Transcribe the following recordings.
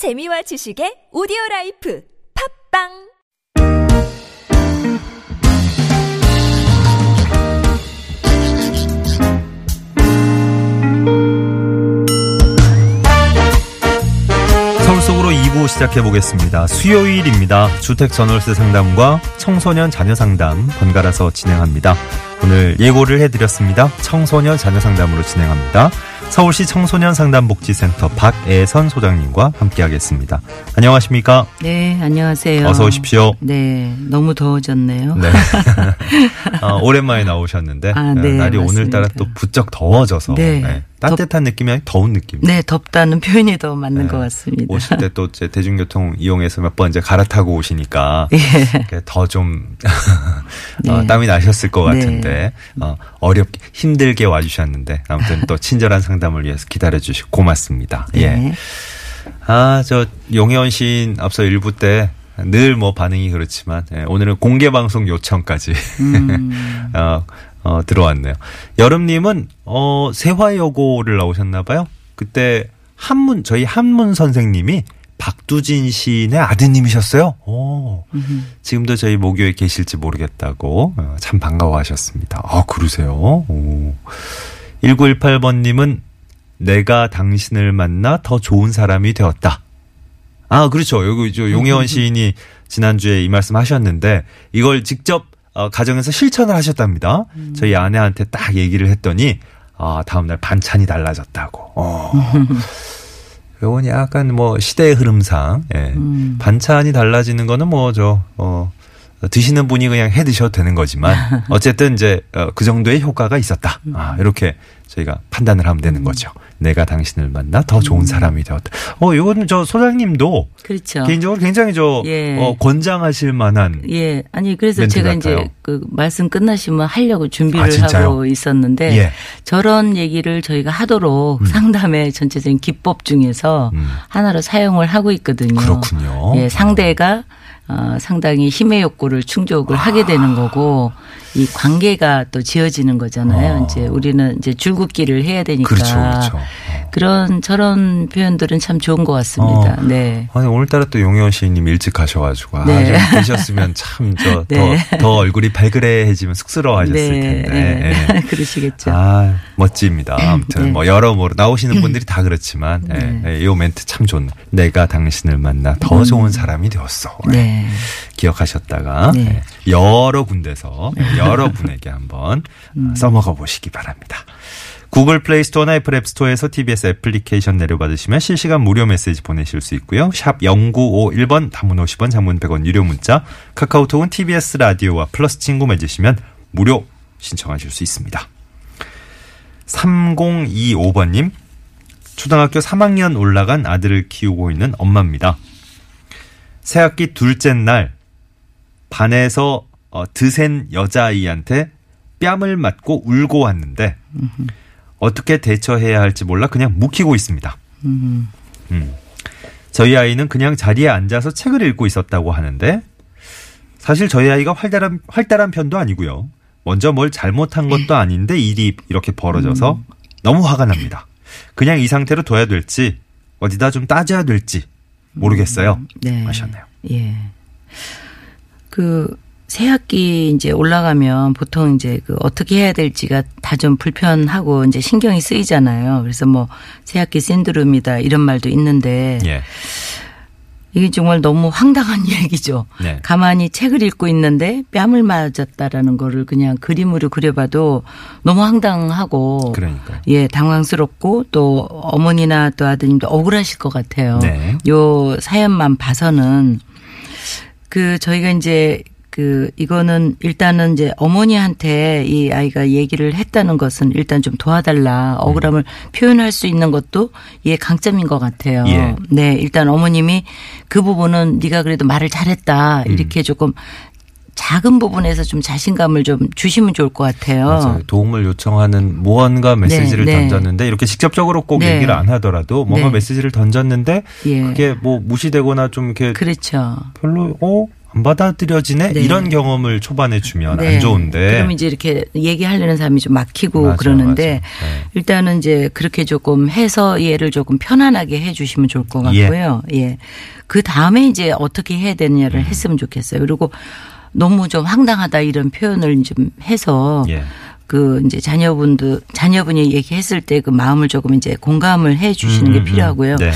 재미와 지식의 오디오 life 팟빵 속으로 2부 시작해 보겠습니다. 수요일입니다. 주택 전월세 상담과 청소년 자녀 상담 번갈아서 진행합니다. 오늘 예고를 해드렸습니다. 청소년 자녀 상담으로 진행합니다. 서울시 청소년 상담복지센터 박애선 소장님과 함께하겠습니다. 안녕하십니까? 네, 안녕하세요. 어서 오십시오. 네, 너무 더워졌네요. 네. 어, 오랜만에 나오셨는데 아, 네, 날이 맞습니다. 오늘따라 또 부쩍 더워져서 네. 따뜻한 느낌이 아니라 더운 느낌. 네, 덥다는 표현이 더 맞는 네. 것 같습니다. 오실 때 또 이제 대중교통 이용해서 몇 번 이제 갈아타고 오시니까 예. 더좀 네. 어, 땀이 나셨을 것 네. 같은데 어, 어렵게 힘들게 와주셨는데 아무튼 또 친절한 상담 을 위해서 기다려 주시고 고맙습니다. 예. 네. 아저 용혜원 시인 앞서 일부 때 늘 뭐 반응이 그렇지만 예, 오늘은 공개 방송 요청까지 음, 어, 어, 들어왔네요. 여름님은 어 세화여고를 나오셨나 봐요. 그때 한문 저희 한문 선생님이 박두진 시인의 아드님이셨어요. 오. 음. 지금도 저희 모교에 계실지 모르겠다고 어, 참 반가워하셨습니다. 아 그러세요? 오. 1918번님은 내가 당신을 만나 더 좋은 사람이 되었다. 아 그렇죠. 여기 저 용혜원 시인이 지난주에 이 말씀 하셨는데 이걸 직접 어, 가정에서 실천을 하셨답니다. 저희 아내한테 딱 얘기를 했더니 아 다음날 반찬이 달라졌다고. 어. 요건 약간 뭐 시대의 흐름상 예. 음. 반찬이 달라지는 거는 뭐저 어, 드시는 분이 그냥 해 드셔도 되는 거지만 어쨌든 이제 어, 그 정도의 효과가 있었다. 아, 이렇게 저희가 판단을 하면 되는 거죠. 내가 당신을 만나 더 좋은 사람이 되었다. 어, 요거는 저 소장님도 그렇죠. 개인적으로 굉장히 저 예. 어, 권장하실 만한 예, 아니 그래서 제가 같아요. 이제 그 말씀 끝나시면 하려고 아, 준비를 진짜요? 하고 있었는데 예. 저런 얘기를 저희가 하도록 상담의 전체적인 기법 중에서 음. 하나로 사용을 하고 있거든요. 그렇군요. 예, 상대가 어, 상당히 힘의 욕구를 충족을 하게 되는 거고 이 관계가 또 지어지는 거잖아요. 어. 이제 우리는 이제 줄긋기를 해야 되니까 그렇죠, 그렇죠. 런 저런 표현들은 참 좋은 것 같습니다. 어. 네. 아니 오늘따라 또 용혜원 시인님 일찍 가셔가지고 네. 아좀 계셨으면 참저 더 네. 더 얼굴이 발그레해지면 쑥스러워하셨을 네, 텐데. 예. 그러시겠죠. 아, 멋집니다. 아무튼 네. 뭐 여러모로 나오시는 분들이 다 그렇지만 네. 예, 예, 이 멘트 참 좋네. 내가 당신을 만나 더 좋은 사람이 되었어. 예, 네. 기억하셨다가 네. 예, 여러 군데서 예, 여러분에게 한번 어, 써먹어 보시기 바랍니다. 구글 플레이 스토어나 애플 앱 스토어에서 TBS 애플리케이션 내려받으시면 실시간 무료 메시지 보내실 수 있고요. 샵 0951번 단문 50원 장문 100원 유료 문자 카카오톡은 TBS 라디오와 플러스 친구 맺으시면 무료 신청하실 수 있습니다. 3025번님 초등학교 3학년 올라간 아들을 키우고 있는 엄마입니다. 새학기 둘째 날 반에서 어, 드센 여자아이한테 뺨을 맞고 울고 왔는데 어떻게 대처해야 할지 몰라 그냥 묵히고 있습니다. 음. 음. 저희 아이는 그냥 자리에 앉아서 책을 읽고 있었다고 하는데 사실 저희 아이가 활달한 활달한 편도 아니고요. 먼저 뭘 잘못한 것도 아닌데 일이 이렇게 벌어져서 너무 화가 납니다. 그냥 이 상태로 둬야 될지 어디다 좀 따져야 될지 모르겠어요. 네. 하셨네요. 예. 그 새 학기 이제 올라가면 보통 이제 그 어떻게 해야 될지가 다 좀 불편하고 이제 신경이 쓰이잖아요. 그래서 뭐 새 학기 신드롬이다 이런 말도 있는데 예. 이게 정말 너무 황당한 얘기죠. 네. 가만히 책을 읽고 있는데 뺨을 맞았다라는 거를 그냥 그림으로 그려봐도 너무 황당하고 그러니까요. 예, 당황스럽고 또 어머니나 또 아드님도 억울하실 것 같아요. 네. 요 사연만 봐서는 그 저희가 이제 그 이거는 일단은 이제 어머니한테 이 아이가 얘기를 했다는 것은 일단 좀 도와달라 억울함을 표현할 수 있는 것도 이게 강점인 것 같아요. 예. 네, 일단 어머님이 그 부분은 네가 그래도 말을 잘했다 음. 이렇게 조금 작은 부분에서 좀 자신감을 좀 주시면 좋을 것 같아요. 맞아요. 도움을 요청하는 무언가 메시지를 네, 네. 던졌는데 이렇게 직접적으로 꼭 네. 얘기를 안 하더라도 뭔가 네. 메시지를 던졌는데 예. 그게 뭐 무시되거나 좀 이렇게 그렇죠. 별로 어 안 받아들여지네 네. 이런 경험을 초반에 주면 네. 안 좋은데. 그럼 이제 이렇게 얘기하려는 사람이 좀 막히고 맞아요, 그러는데 맞아요. 네. 일단은 이제 그렇게 조금 해서 얘를 조금 편안하게 해 주시면 좋을 것 예. 같고요. 예. 그 다음에 이제 어떻게 해야 음. 되느냐를 했으면 좋겠어요. 그리고 너무 좀 황당하다 이런 표현을 좀 해서 예. 그 이제 자녀분도 자녀분이 얘기했을 때 그 마음을 조금 이제 공감을 해 주시는 음, 게 음, 필요하고요. 네.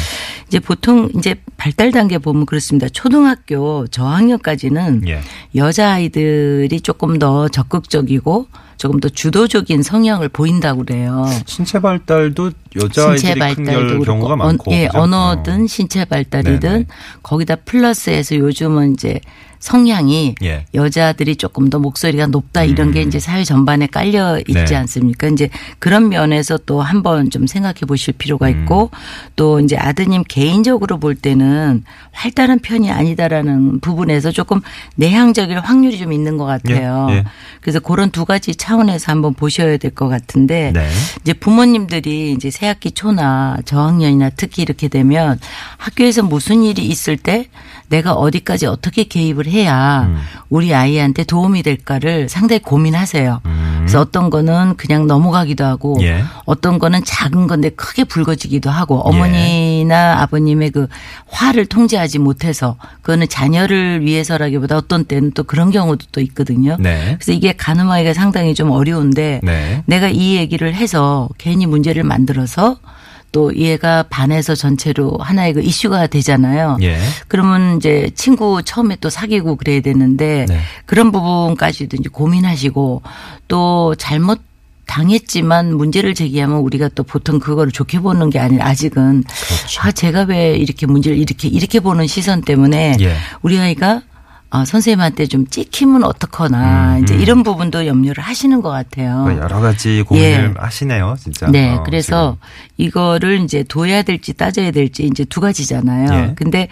이제 보통 이제 발달 단계 보면 그렇습니다. 초등학교 저학년까지는 예. 여자 아이들이 조금 더 적극적이고 조금 더 주도적인 성향을 보인다고 그래요. 신체 발달도 신체 여자아이들이 발달도 그렇고 경우가 언- 많고. 예, 그죠? 언어든 어. 신체 발달이든 네네. 거기다 플러스해서 요즘은 이제 성향이 예. 여자들이 조금 더 목소리가 높다 이런 게 이제 사회 전반에 깔려 있지 음. 네. 않습니까? 이제 그런 면에서 또 한번 좀 생각해 보실 필요가 있고 음. 또 이제 아드님 개인적으로 볼 때는 활달한 편이 아니다라는 부분에서 조금 내향적일 확률이 좀 있는 것 같아요. 예, 예. 그래서 그런 두 가지 차원에서 한번 보셔야 될 것 같은데 네. 이제 부모님들이 이제 새학기 초나 저학년이나 특히 이렇게 되면 학교에서 무슨 일이 있을 때 내가 어디까지 어떻게 개입을 해야 음. 우리 아이한테 도움이 될까를 상당히 고민하세요. 그래서 어떤 거는 그냥 넘어가기도 하고 음. 예. 어떤 거는 작은 건데 크게 붉어지기도 하고 예. 어머니나 아버님의 그 화를 통제하지 못해서 그거는 자녀를 위해서라기보다 어떤 때는 또 그런 경우도 또 있거든요. 네. 그래서 이게 가늠하기가 상당히 좀 어려운데 네. 내가 이 얘기를 해서 괜히 문제를 만들어서 또 얘가 반에서 전체로 하나의 그 이슈가 되잖아요. 예. 그러면 이제 친구 처음에 또 사귀고 그래야 되는데 네. 그런 부분까지도 이제 고민하시고 또 잘못 당했지만 문제를 제기하면 우리가 또 보통 그거를 좋게 보는 게 아니라 아직은 그렇죠. 아 제가 왜 이렇게 문제를 이렇게 이렇게 보는 시선 때문에 예. 우리 아이가 아, 선생님한테 좀 찍히면 어떡하나 음, 이제 음. 이런 부분도 염려를 하시는 것 같아요. 그 여러 가지 고민을 하시네요, 진짜. 네, 어, 그래서 이거를 이제 둬야 될지 따져야 될지 이제 두 가지잖아요. 예. 근데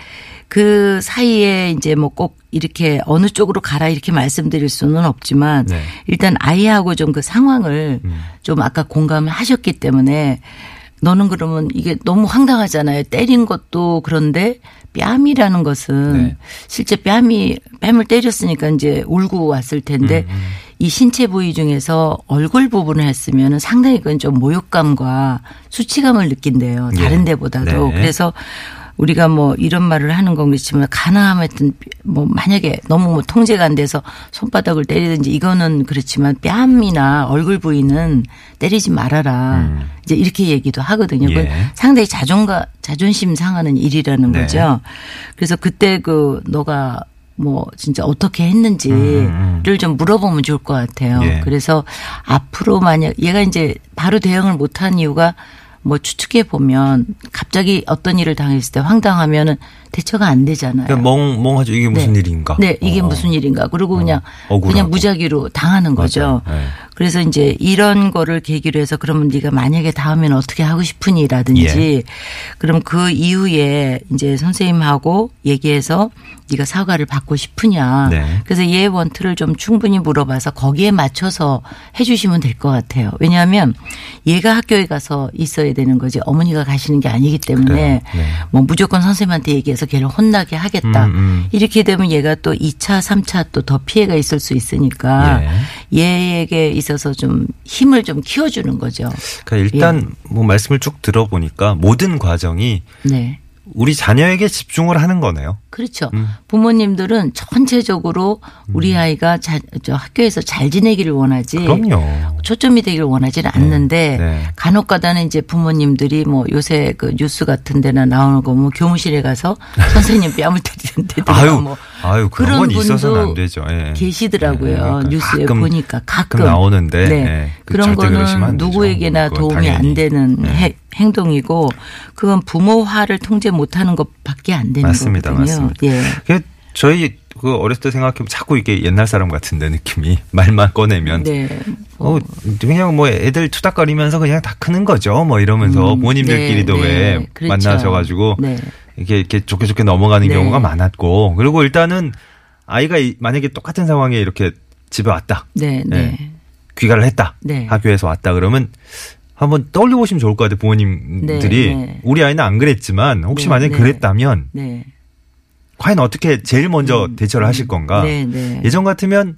그 사이에 이제 뭐 꼭 이렇게 어느 쪽으로 가라 이렇게 말씀드릴 수는 없지만 네. 일단 아이하고 좀 그 상황을 음. 좀 아까 공감을 하셨기 때문에 너는 그러면 이게 너무 황당하잖아요. 때린 것도 그런데 뺨이라는 것은 네. 실제 뺨이 뺨을 때렸으니까 이제 울고 왔을 텐데 음, 이 신체 부위 중에서 얼굴 부분을 했으면 상당히 그건 좀 모욕감과 수치감을 느낀대요. 다른 예. 데보다도. 네. 그래서 우리가 뭐 이런 말을 하는 건 그렇지만 가능하면 뭐 만약에 너무 뭐 통제가 안 돼서 손바닥을 때리든지 이거는 그렇지만 뺨이나 얼굴 부위는 때리지 말아라. 음. 이제 이렇게 얘기도 하거든요. 그건 예. 상당히 자존과 자존심 상하는 일이라는 네. 거죠. 그래서 그때 그 너가 뭐 진짜 어떻게 했는지를 음, 음. 좀 물어보면 좋을 것 같아요. 예. 그래서 앞으로 만약 얘가 이제 바로 대응을 못한 이유가 뭐 추측해 보면 갑자기 어떤 일을 당했을 때 황당하면은 대처가 안 되잖아요. 그러니까 멍, 멍하죠. 이게 무슨 네. 일인가? 네, 이게 어. 무슨 일인가. 그리고 그냥 억울하고. 그냥 무작위로 당하는 거죠. 네. 그래서 이제 이런 거를 계기로 해서 그러면 네가 만약에 다음에는 어떻게 하고 싶으니라든지 예. 그럼 그 이후에 이제 선생님하고 얘기해서 네가 사과를 받고 싶으냐. 네. 그래서 얘 원투를 좀 충분히 물어봐서 거기에 맞춰서 해 주시면 될 것 같아요. 왜냐하면 얘가 학교에 가서 있어야 되는 거지 어머니가 가시는 게 아니기 때문에. 네. 뭐 무조건 선생님한테 얘기해서 걔를 혼나게 하겠다. 음, 음. 이렇게 되면 얘가 또 2차, 3차 또 더 피해가 있을 수 있으니까 예. 얘에게 있어서 좀 힘을 좀 키워주는 거죠. 그러니까 일단 뭐 말씀을 쭉 들어보니까 모든 과정이 네. 우리 자녀에게 집중을 하는 거네요. 그렇죠. 음. 부모님들은 전체적으로 우리 아이가 자, 저 학교에서 잘 지내기를 원하지. 그럼요. 초점이 되기를 원하지는 않는데 네. 간혹가다는 이제 부모님들이 뭐 요새 그 뉴스 같은 데나 나오는 거 뭐 교무실에 가서 선생님 뺨을 때리는데 아유, 뭐 아유 그런 그런 건 있어서는 분도 안 되죠. 예. 계시더라고요. 예, 그러니까 뉴스에 가끔, 보니까 가끔, 나오는데 네. 예, 그 그런 거는. 누구에게나 그건 도움이 안. 되는 네. 해- 행동이고 그건 부모 화를 통제 못하는 것밖에 안 되는 맞습니다, 거거든요. 맞습니다. 예. 그 저희 그 어렸을 때 생각하면 자꾸 이게 옛날 사람 같은데 느낌이 말만 꺼내면 네. 어 그냥 뭐 애들 투닥거리면서 그냥 다 크는 거죠. 뭐 이러면서 음, 부모님들끼리도 네, 왜 네. 그렇죠. 만나셔가지고 네. 이렇게 이렇게 좋게 좋게 넘어가는 네. 경우가 많았고 그리고 일단은 아이가 이- 만약에 똑같은 상황에 이렇게 집에 왔다 네. 네. 귀가를 했다 네. 학교에서 왔다 그러면 한번 떠올려 보시면 좋을 것 같아요 부모님들이 네, 네. 우리 아이는 안 그랬지만 혹시 네, 만약에 네. 그랬다면 네. 과연 어떻게 제일 먼저 대처를 하실 건가? 네, 네. 예전 같으면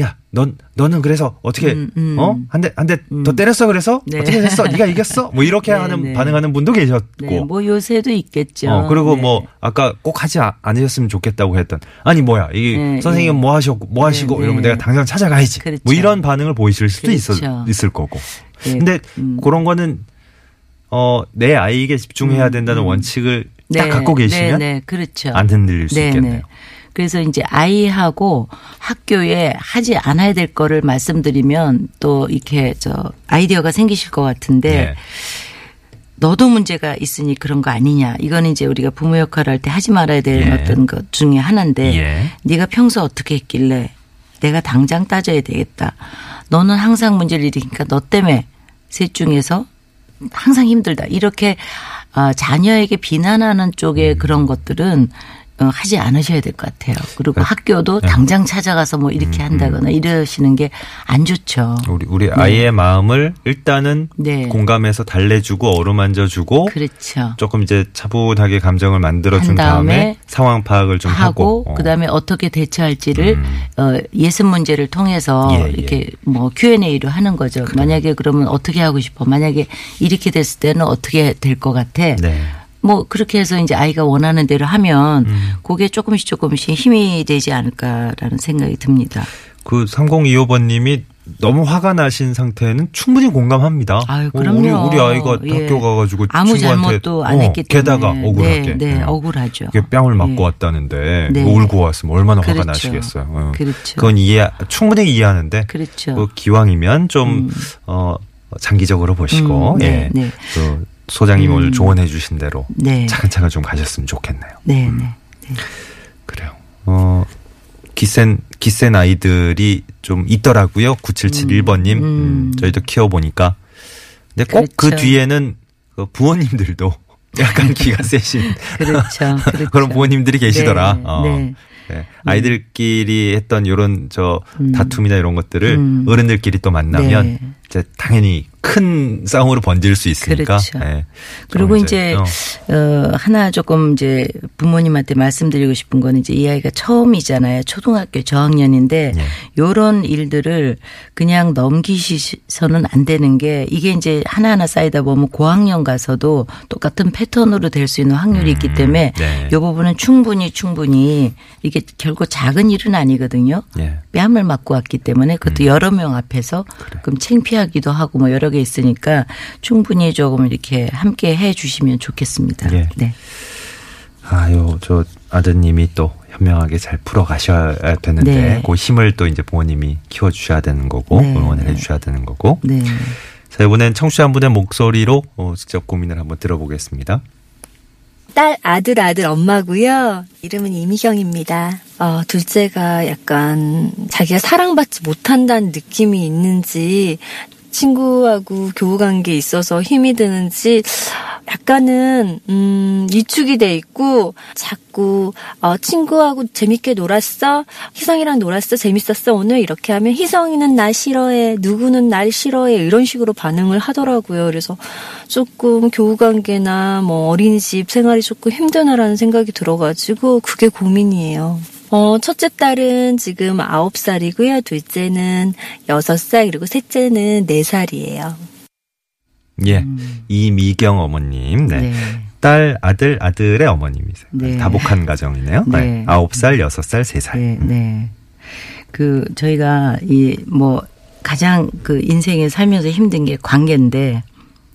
야, 넌 너는 그래서 어떻게 음, 음. 어? 한 대 한 대 더 때렸어 그래서 네. 어떻게 됐어? 네가 이겼어? 뭐 이렇게 네, 하는 네. 반응하는 분도 계셨고. 네, 뭐 요새도 있겠죠. 어, 그리고 네. 뭐 아까 꼭 하지 아- 않으셨으면 좋겠다고 했던 아니 뭐야 이 네, 선생님 네. 뭐 하셨고 뭐 하시고 네, 이러면 네. 내가 당장 찾아가야지 그렇죠. 뭐 이런 반응을 보이실 수도 있 그렇죠. 있을 거고 네, 근데 음. 그런 거는 어 내 아이에게 집중해야 된다는 원칙을 딱 갖고 계시면 그렇죠. 안 흔들릴 수 있겠네요. 그래서 이제 아이하고 학교에 하지 않아야 될 거를 말씀드리면 또 이렇게 저 아이디어가 생기실 것 같은데 네. 너도 문제가 있으니 그런 거 아니냐. 이거는 이제 우리가 부모 역할을 할 때 하지 말아야 될 예. 어떤 것 중에 하나인데 예. 네가 평소 어떻게 했길래 내가 당장 따져야 되겠다. 너는 항상 문제를 일으키니까 너 때문에 셋 중에서 항상 힘들다. 이렇게 아, 자녀에게 비난하는 쪽의 그런 것들은 어, 하지 않으셔야 될 것 같아요. 그리고 학교도 당장 찾아가서 뭐 이렇게 한다거나 이러시는 게 안 좋죠. 우리 우리 아이의 마음을 일단은 네. 공감해서 달래주고 어루만져주고 그렇죠. 조금 이제 차분하게 감정을 만들어준 한 다음에 다음에 상황 파악을 좀 하고, 하고 어. 음. 그다음에 어떻게 대처할지를 어, 예습 문제를 통해서 예, 예. 이렇게 뭐 Q&A로 하는 거죠. 만약에 그러면 어떻게 하고 싶어? 만약에 이렇게 됐을 때는 어떻게 될 것 같아? 네. 뭐 그렇게 해서 이제 아이가 원하는 대로 하면 음. 그게 조금씩 조금씩 힘이 되지 않을까라는 생각이 듭니다. 그 3025번님이 너무 화가 나신 상태는 충분히 공감합니다. 아유, 어, 그럼요. 우리, 우리 아이가 예. 학교 가가지고 아무 친구한테 잘못도 안 어, 했기 때문에 게다가 억울하게 네, 네, 예. 억울하죠. 이게 뺨을 맞고 예. 왔다는데 네. 그거 울고 왔으면 얼마나 화가 그렇죠. 나시겠어요. 어. 그렇죠. 그건 이해 충분히 이해하는데 그렇죠. 그 기왕이면 좀 어, 장기적으로 보시고 음, 네, 예. 네. 그 소장님 오늘 조언해 주신 대로 네. 차근차근 좀 가셨으면 좋겠네요. 네, 네. 그래요. 어, 기센, 기센 아이들이 좀 있더라고요. 9771번님. 음, 음. 저희도 키워보니까. 근데 꼭그 그렇죠. 뒤에는 그 부모님들도 약간 기가 세신 그렇죠. 그렇죠. 그런 부모님들이 계시더라. 네, 어. 네. 네. 아이들끼리 했던 요런 저 다툼이나 이런 것들을 음. 어른들끼리 또 만나면 네. 이제 당연히 큰 싸움으로 번질 수 있으니까. 그렇죠. 네. 그리고 좀 이제 어. 어 하나 조금 이제 부모님한테 말씀드리고 싶은 거는 이제 이 아이가 처음이잖아요. 초등학교 저학년인데 예. 요런 일들을 그냥 넘기시서는 안 되는 게 이게 이제 하나하나 쌓이다 보면 고학년 가서도 똑같은 패턴으로 될 수 있는 확률이 있기 때문에 네. 요 부분은 충분히 충분히 이게 결국 작은 일은 아니거든요. 예. 뺨을 맞고 왔기 때문에 그것도 여러 명 앞에서 그럼 창피하기도 하고 뭐 여러 게 있으니까 충분히 조금 이렇게 함께 해 주시면 좋겠습니다. 예. 네. 아유, 저 아드님이 또 현명하게 잘 풀어 가셔야 되는데, 네. 그 힘을 또 이제 부모님이 키워 주셔야 되는 거고, 네. 응원을 해 주셔야 되는 거고. 네. 자, 이번엔 청취자 한 분의 목소리로 어, 직접 고민을 한번 들어보겠습니다. 딸 아들 아들 엄마고요. 이름은 이미경입니다. 어, 둘째가 약간 자기가 사랑받지 못한다는 느낌이 있는지 친구하고 교우 관계에 있어서 힘이 드는지 약간은 음, 위축이 돼 있고 자꾸 어, 친구하고 재밌게 놀았어? 희성이랑 놀았어? 재밌었어? 오늘 이렇게 하면 희성이는 날 싫어해 누구는 날 싫어해 이런 식으로 반응을 하더라고요. 그래서 조금 교우 관계나 뭐 어린이집 생활이 조금 힘드나라는 생각이 들어가지고 그게 고민이에요. 어, 첫째 딸은 지금 9살이고요. 둘째는 6살, 그리고 셋째는 4살이에요. 예. 이미경 어머님. 네. 네. 딸, 아들, 아들의 어머님이세요. 네. 다복한 가정이네요. 네. 네. 9살, 6살, 3살. 네, 네. 그 저희가 이 뭐 가장 그 인생에 살면서 힘든 게 관계인데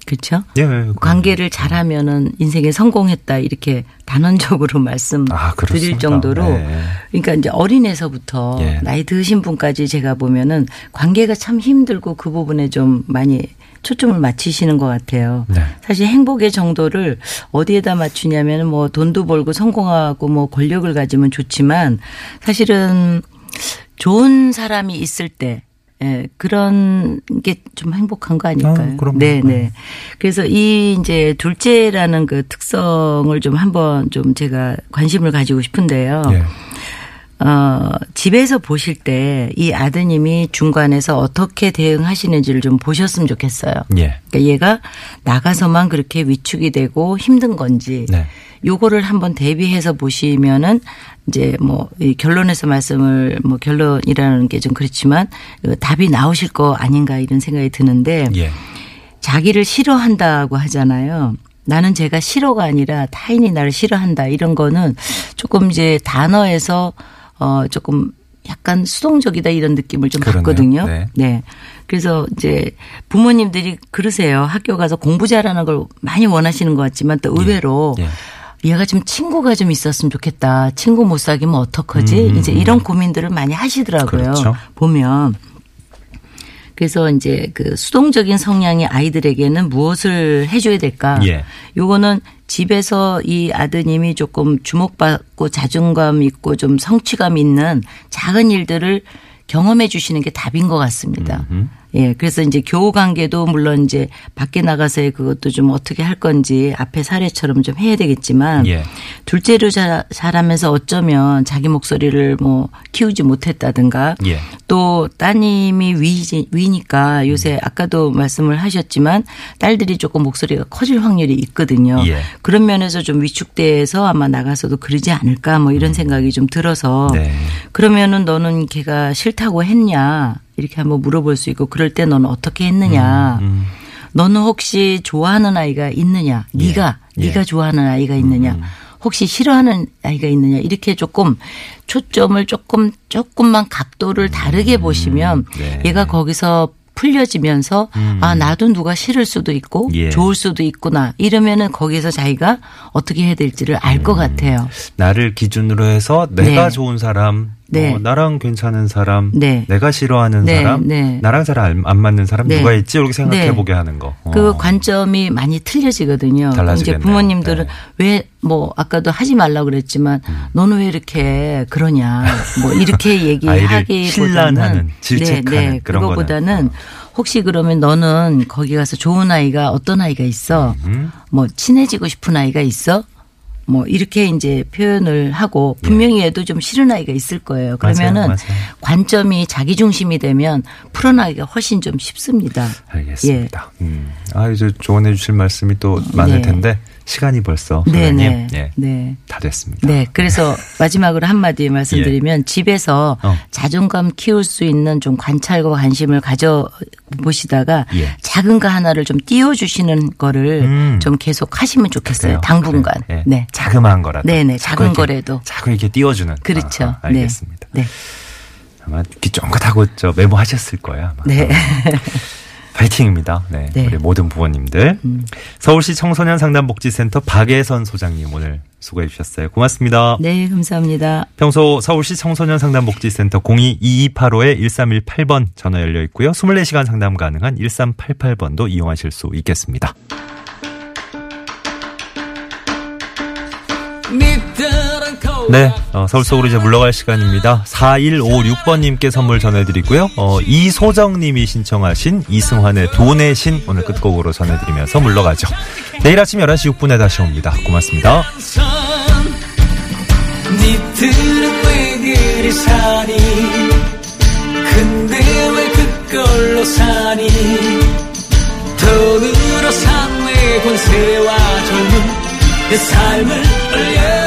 그렇죠? 예, 예, 관계를 잘하면은 인생에 성공했다 이렇게 단언적으로 말씀 아, 드릴. 정도로 네. 그러니까 이제 어린애서부터 예. 나이 드신 분까지 제가 보면은 관계가 참 힘들고 그 부분에 좀 많이 초점을 맞추시는 것 같아요. 네. 사실 행복의 정도를 어디에다 맞추냐면 뭐 돈도 벌고 성공하고 뭐 권력을 가지면 좋지만 사실은 좋은 사람이 있을 때 예, 그런 게 좀 행복한 거 아닐까요? 아, 그럼요. 네, 네. 그래서 이 이제 둘째라는 그 특성을 좀 한번 좀 제가 관심을 가지고 싶은데요. 예. 어, 집에서 보실 때 이 아드님이 중간에서 어떻게 대응하시는지를 좀 보셨으면 좋겠어요. 예. 그러니까 얘가 나가서만 그렇게 위축이 되고 힘든 건지 네. 요거를 한번 대비해서 보시면은 이제 뭐 이 결론에서 말씀을 뭐 결론이라는 게 좀 그렇지만 어, 답이 나오실 거 아닌가 이런 생각이 드는데 예. 자기를 싫어한다고 하잖아요. 나는 제가 싫어가 아니라 타인이 나를 싫어한다 이런 거는 조금 이제 단어에서 어 조금 약간 수동적이다 이런 느낌을 좀 그러네요. 받거든요. 네. 네. 그래서 이제 부모님들이 그러세요. 학교 가서 공부 잘하는 걸 많이 원하시는 것 같지만 또 의외로 예. 얘가 좀 친구가 좀 있었으면 좋겠다. 친구 못 사귀면 어떡하지? 음, 이제 이런 고민들을 많이 하시더라고요. 그렇죠. 보면. 그래서 이제 그 수동적인 성향의 아이들에게는 무엇을 해줘야 될까? 예. 요거는 집에서 이 아드님이 조금 주목받고 자존감 있고 좀 성취감 있는 작은 일들을 경험해 주시는 게 답인 것 같습니다. 예, 그래서 이제 교우 관계도 물론 이제 밖에 나가서의 그것도 좀 어떻게 할 건지 앞에 사례처럼 좀 해야 되겠지만 예. 둘째로 자, 자라면서 어쩌면 자기 목소리를 뭐 키우지 못했다든가 예. 또 따님이 위지, 위니까 요새 아까도 말씀을 하셨지만 딸들이 조금 목소리가 커질 확률이 있거든요. 예. 그런 면에서 좀 위축돼서 아마 나가서도 그러지 않을까 뭐 이런 생각이 좀 들어서 네. 그러면은 너는 걔가 싫다고 했냐 이렇게 한번 물어볼 수 있고 그럴 때 너는 어떻게 했느냐. 음. 너는 혹시 좋아하는 아이가 있느냐? 네가 예. 네가 좋아하는 아이가 있느냐? 혹시 싫어하는 아이가 있느냐? 이렇게 조금 초점을 조금 조금만 각도를 다르게 보시면 네. 얘가 거기서 풀려지면서 아 나도 누가 싫을 수도 있고 예. 좋을 수도 있구나 이러면은 거기서 자기가 어떻게 해야 될지를 알것 같아요. 나를 기준으로 해서 내가 네. 좋은 사람, 네. 뭐 나랑 괜찮은 사람, 네. 내가 싫어하는 네, 사람, 네. 나랑 잘 안 맞는 사람 네. 누가 있지? 이렇게 생각해 네. 보게 하는 거. 그 어. 관점이 많이 틀려지거든요. 그럼 이제 달라지겠네요. 부모님들은 네. 왜뭐 아까도 하지 말라 그랬지만 너는 왜 이렇게 그러냐 뭐 이렇게 얘기하기보다는 신란하는, 질책하는. 그런 그거보다는 혹시 그러면 너는 거기 가서 좋은 아이가 어떤 아이가 있어? 음. 뭐 친해지고 싶은 아이가 있어? 뭐 이렇게 이제 표현을 하고 분명히 얘도 좀 싫은 아이가 있을 거예요. 그러면은 예. 맞아요, 맞아요. 관점이 자기 중심이 되면 풀어나기가 훨씬 좀 쉽습니다. 알겠습니다. 음. 아, 이제 조언해 주실 말씀이 또 많을 네. 텐데 시간이 벌써 네, 소장님 네. 예, 네. 다 됐습니다. 네. 그래서 마지막으로 한마디 말씀드리면 집에서 어. 자존감 키울 수 있는 좀 관찰과 관심을 가져 보시다가 예. 작은 거 하나를 좀 띄워주시는 거를 음. 좀 계속 하시면 좋겠어요. 그래요. 당분간. 그래요. 예. 네. 자그마한 거라도. 네네. 자꾸 작은 이렇게, 거라도. 자꾸 이렇게 띄워주는. 그렇죠. 아, 알겠습니다. 네. 네. 아마 귀 쫑긋하고 저 메모하셨을 거예요. 아마. 네. 파이팅입니다. 네, 네. 우리 모든 부모님들. 서울시 청소년 상담복지센터 박예선 소장님 오늘 수고해 주셨어요. 고맙습니다. 네, 감사합니다. 평소 서울시 청소년 상담복지센터 02-2285-1318번 전화 열려 있고요. 24시간 상담 가능한 1388번도 이용하실 수 있겠습니다. 네, 어, 서울 속으로 이제 물러갈 시간입니다. 4156번님께 선물 전해드리고요. 어, 이소정님이 신청하신 이승환의 돈의 신 오늘 끝곡으로 전해드리면서 물러가죠. 내일 아침 11시 6분에 다시 옵니다. 고맙습니다. 돈으로 산내 권세와 젊은 내 삶을 올려